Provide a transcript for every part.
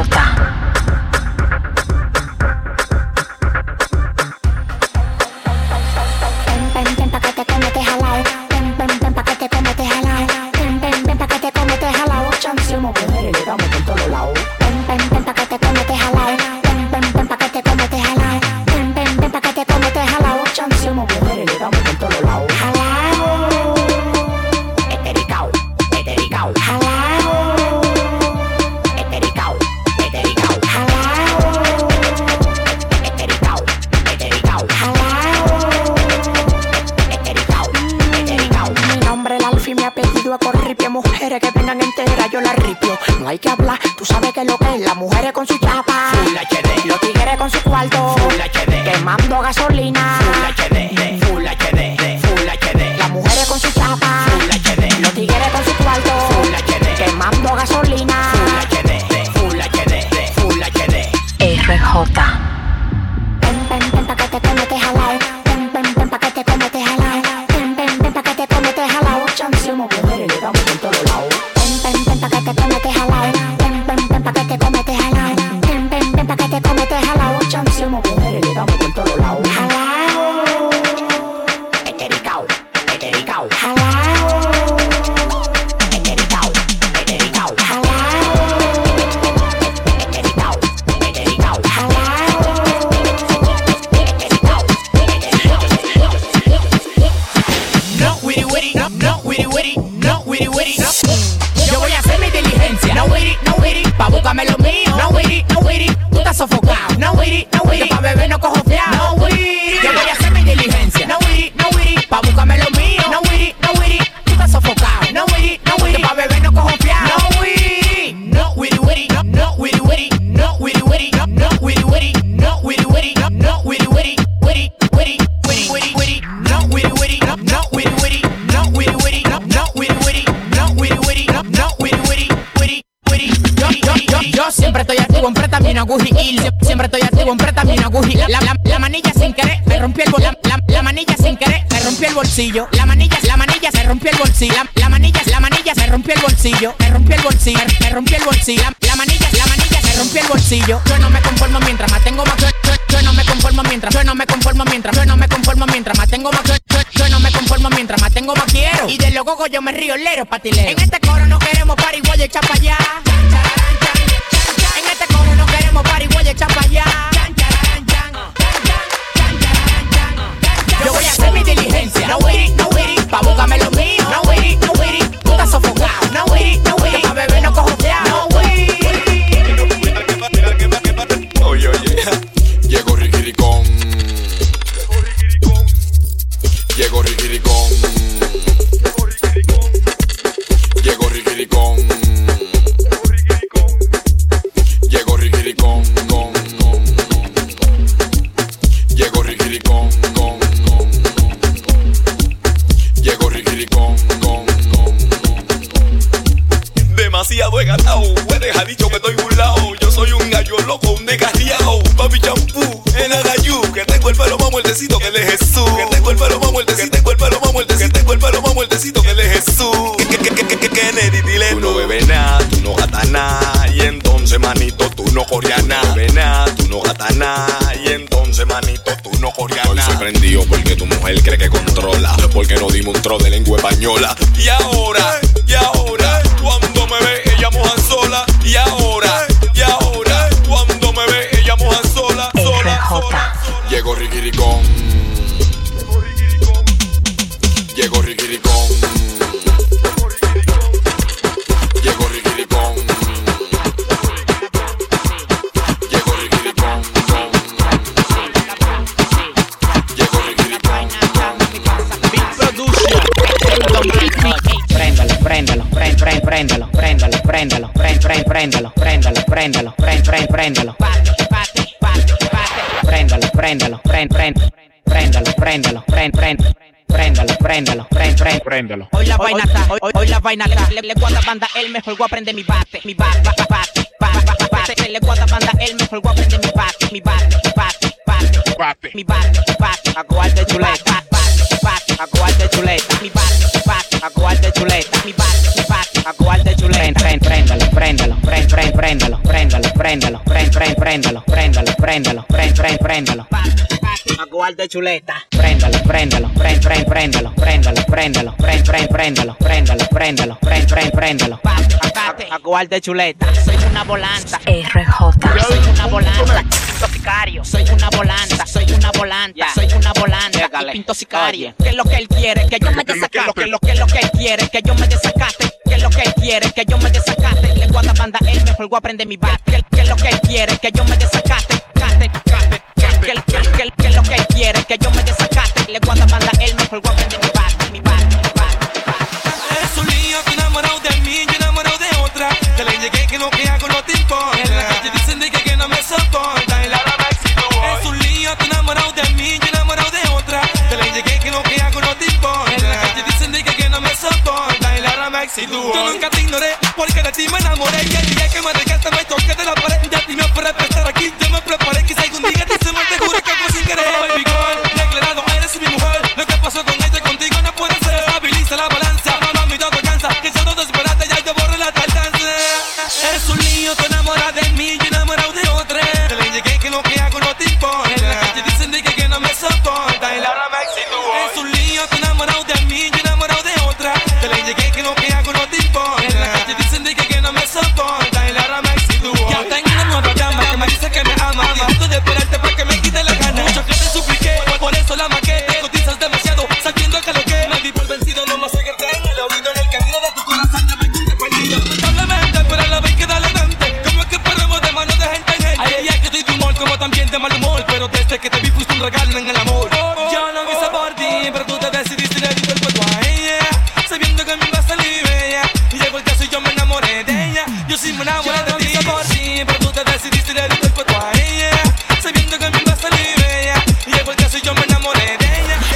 Pauta. witty witty, no witty witty, no. Yo voy a hacer mi diligencia, no witty, no witty, pa' búscame lo mío, no witty, no witty, tú estás sofocado, no witty, no witty, pa' beber no cojo La manilla, la manilla se rompió el bolsillo. La, manilla, la manilla se rompió el bolsillo. Me rompió el bolsillo, me rompió el bolsillo. La, manilla, la manilla se rompió el bolsillo. Yo no me conformo mientras más tengo más. Yo, no me conformo mientras, yo no me conformo mientras, yo no me conformo mientras más tengo más. Yo, no me conformo mientras más tengo más quiero. Y de loco yo me río lero patilero. En este coro no queremos pariguayo echar manito, tú no corrías nada. Estoy sorprendido porque tu mujer cree que controla. Porque no dimos un tro de lengua española. Y ahora, y ahora, cuando me ve ella moja sola. Y ahora, y ahora, cuando me ve ella moja sola, sola, sola. Llegó Riquiricón. Llegó Riquiricón. Préndalo, préndalo, préndalo, prend, prend, préndalo. Préndalo, préndalo, prend, prend, préndalo, préndalo, prend, prend. Préndalo, préndalo, prend, prend, préndalo. Hoy la vaina está, hoy, hoy, hoy la vaina está. Le, le guarda banda, el mejor voy a prender mi bate, mi bate, bate, bate, bate, bate, bate. Le guarda banda, el mejor voy a prender mi bate, mi bate, bate, bate, bate, mi bate, bate, a cual de chuleta, bate, bate, a cual de chuleta, mi bate, bate, préndalo, préndalo, préndalo, préndalo, préndalo, préndalo, préndalo, préndalo, préndalo, préndalo, Aguarde chuleta. Préndalo, préndalo, préndalo, préndalo, préndalo, préndalo, préndalo, préndalo, préndalo, préndalo, préndalo. Aguarde chuleta. Soy una volanta. RJ. Soy una volanta. Soy una volanta, soy una volanta, soy una volanta. Y pinto sicario. Oye. Que lo que él quiere, que yo me desacate. Que lo que, lo que él quiere, que yo me desacate. Que lo que él quiere, que yo me desacate. Le guarda banda, él me juego aprende mi bate. Que, que lo que él quiere, que yo me desacate. Cate, cate. Que, que, que lo que él quiere, que yo me desacate. Le guarda banda, él me juego aprende mi bate. Mi bate, mi bate. Eres un lío, enamorado de mí, yo enamorado de otra. Te le llegué que no Yo nunca te ignoré porque de ti me enamoré. Y el día que me regaste me toqué de la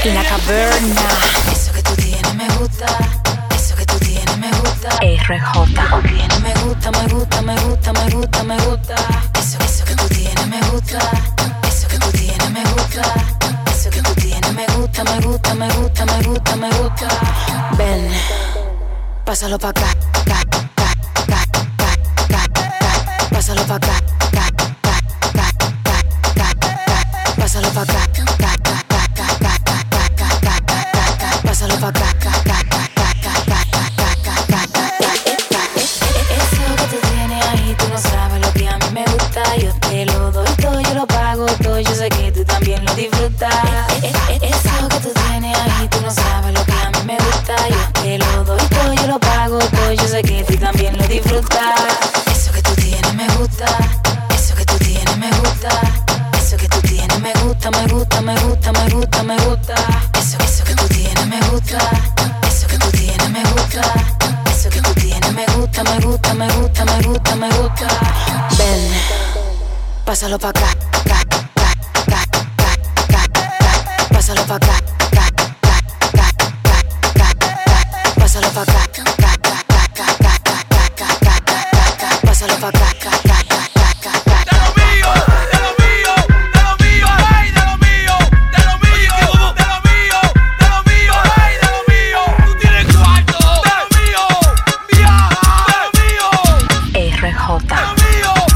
En la caverna. Eso que tú tienes me gusta. Eso que tú tienes me gusta. RJ. Me gusta, me gusta, me gusta, me gusta, me gusta. Eso, que tú tienes me gusta. Eso que tú tienes me gusta. Eso que tú tienes me gusta, me gusta, me gusta, me gusta, me gusta. Ven, pásalo pa' acá. Pásalo pa' acá. Got. me gusta. Ven, pásalo pa' acá, acá. mío.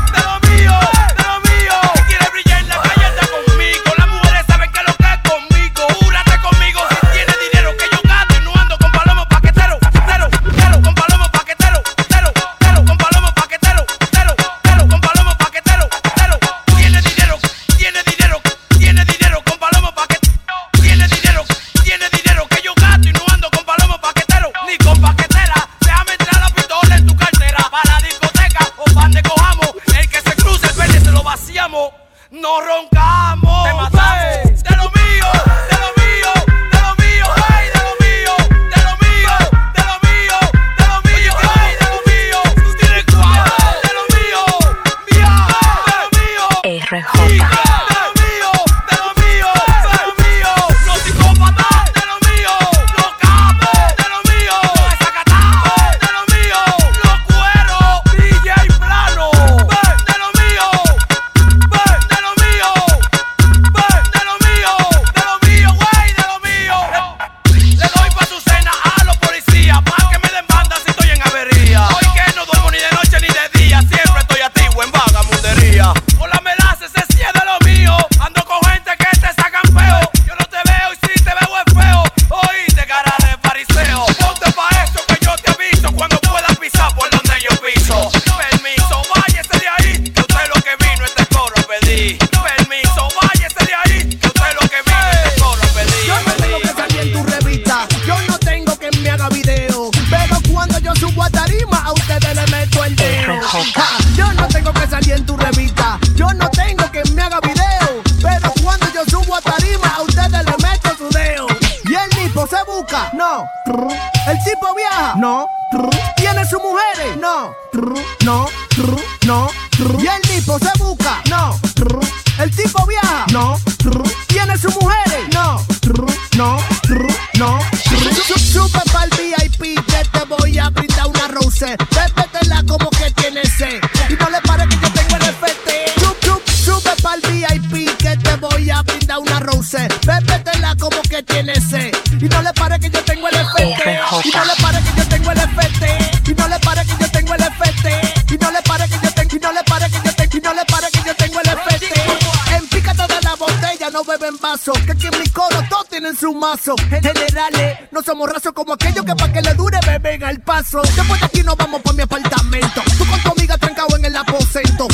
no roncamos. Te matamos, de lo mío, de El tipo viaja. No. Tiene sus mujeres. No. No. No. Y el tipo se busca. No. El tipo viaja. No. Tiene sus mujeres. No. No. No. Sube para el VIP que te voy a brindar una rose. caso, generales. No somos rasos como aquellos que pa' que le dure beben al paso. Después de aquí nos vamos pa' mi apartamento. Tú con tu amiga trancado en el aposento.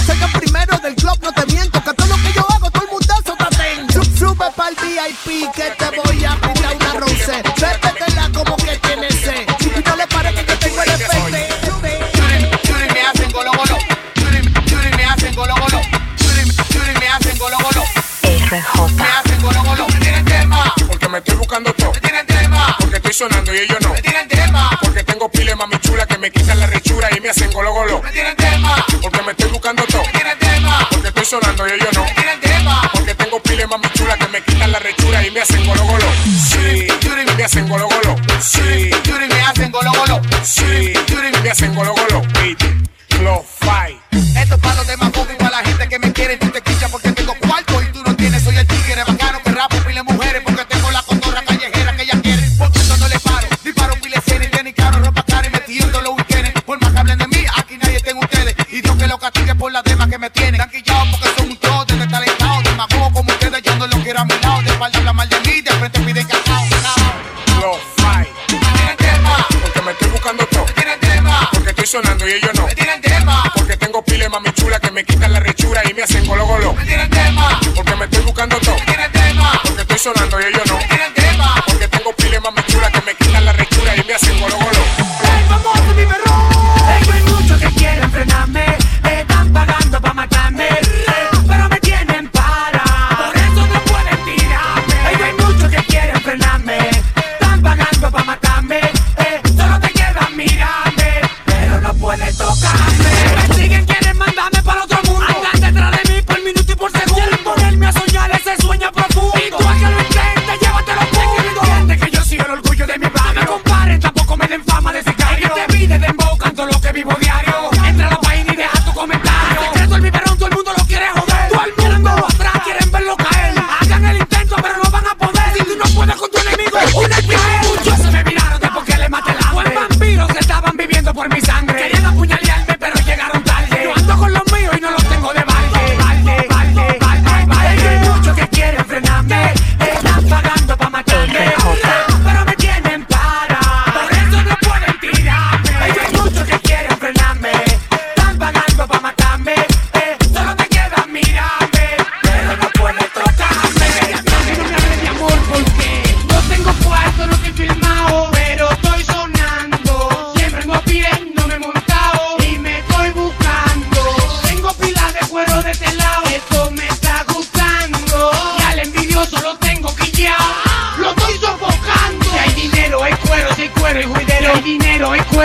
sonando y ellos no. Porque tengo piles más chulas que me quitan la rechura y me hacen golo golo. Sí, me hacen golo golo. Sí, me hacen golo golo. Sí, me hacen golo golo. Los fight. Estos palos de Macoque la frente. Tienen tema. Porque me estoy buscando todo. Tienen tema. Porque estoy sonando y ellos no. Tienen tema. Porque tengo piles mami chula que me quitan la rechura y me hacen golo golo. Tienen tema. Porque me estoy buscando todo. Tienen tema. Porque estoy sonando y ellos vampiros que estaban viviendo por mi sangre.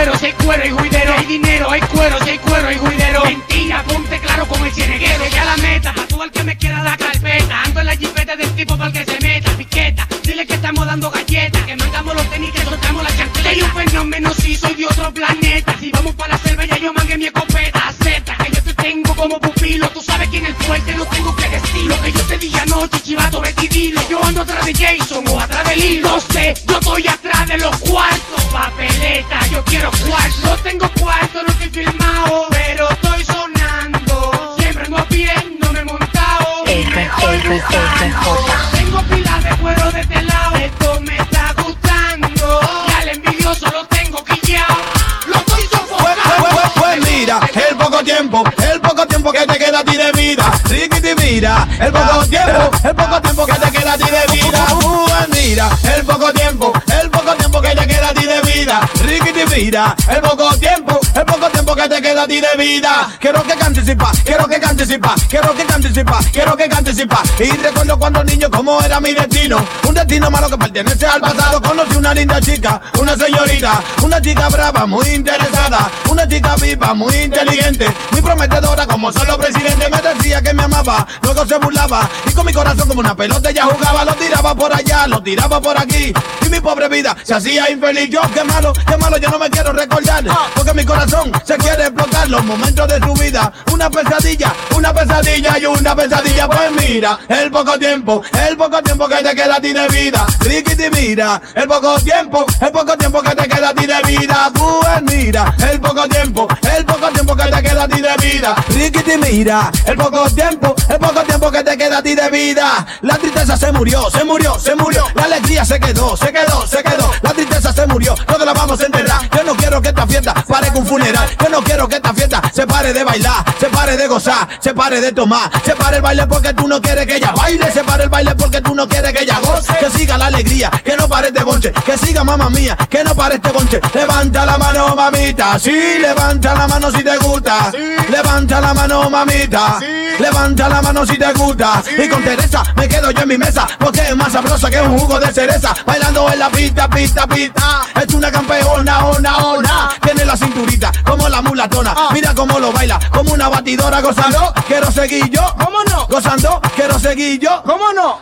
hay cuero. Hay dinero, hay cueros, hay cuero y juidero. Mentira, ponte claro con el cieneguero. Ya la meta, tú al que me quiera la carpeta. Ando en la jipeta del tipo para que se meta. Piqueta, dile que estamos dando galletas. Que mandamos los tenis, que soltamos la chancleta. Soy un fenómeno, si soy de otro planeta. como pupilo. Tú sabes quién es fuerte, no tengo que decir Lo que yo te dije anoche, chivato, ven y dilo. Yo ando atrás de Jason o atrás de Lilo No sé, yo estoy atrás de los cuartos. Papeleta, yo quiero cuartos. No tengo cuarto, no estoy filmado Pero estoy sonando. Siempre ando a pie, no me he montado. Mejor Tengo pilas de cuero de tela el poco tiempo, el poco tiempo que te queda a ti de vida. Uh, mira, el poco tiempo, el poco tiempo que te queda a ti de vida. Ricky te mira, el poco tiempo Quiero que cantes y pa, quiero que cantes y pa, quiero que cantes y pa, quiero que cantes y pa. Y recuerdo cuando niño cómo era mi destino, un destino malo que pertenece al pasado. Conocí una linda chica, una señorita, una chica brava, muy interesada, una chica viva, muy inteligente, muy prometedora como solo presidente. Me decía que me amaba, luego se burlaba y con mi corazón como una pelota ella jugaba, lo tiraba por allá, lo tiraba por aquí y mi pobre vida se hacía infeliz. Yo qué malo, qué malo, yo no me quiero recordar porque mi corazón se quiere explotar los momentos de su vida. Una pesadilla, una pesadilla y una pesadilla. Pues mira, el poco tiempo, el poco tiempo que te queda a ti de vida. Riquiti mira, el poco tiempo, el poco tiempo que te queda a ti de vida. Pues mira, el poco tiempo, el poco tiempo que te queda a ti de vida. Riquiti mira, el poco tiempo, el poco tiempo que te queda a ti de vida. La tristeza se murió, se murió, se murió. La alegría se quedó, se quedó, se quedó. La tristeza se murió, todos la funeral. Yo no pare de bailar, se pare de gozar, se pare de tomar. Se pare el baile porque tú no quieres que ella baile. Se pare el baile porque tú no quieres que ella goce. Que siga la alegría, que no pare este bonche. Que siga mamá mía, que no pare este bonche. Levanta la mano, mamita. Sí, levanta la mano si te gusta. Levanta la mano, mamita. Levanta la mano si te gusta. Y con Teresa me quedo yo en mi mesa. Porque es más sabrosa que un jugo de cereza. Bailando en la pista, pista, pista. Es una campeona, ona, ona. Tiene la cinturita como la mulatona. Mira cómo lo baila, como una batidora gozando. Quiero seguir yo, ¿cómo no? Gozando, quiero seguir yo, ¿cómo no?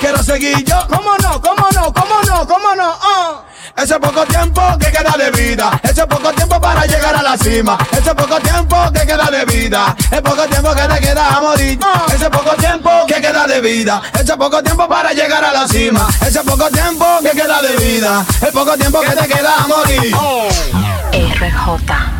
Quiero seguir yo, ¿cómo no? ¿Cómo no? ¿Cómo no? ¿Cómo no? Ah. Ese poco tiempo que queda de vida, ese poco tiempo para llegar a la cima, ese poco tiempo que queda de vida, el poco tiempo que te queda a morir, ese poco tiempo que queda de vida, ese poco tiempo para llegar a la cima, ese poco tiempo que queda de vida, el poco tiempo que te queda a morir. RJ.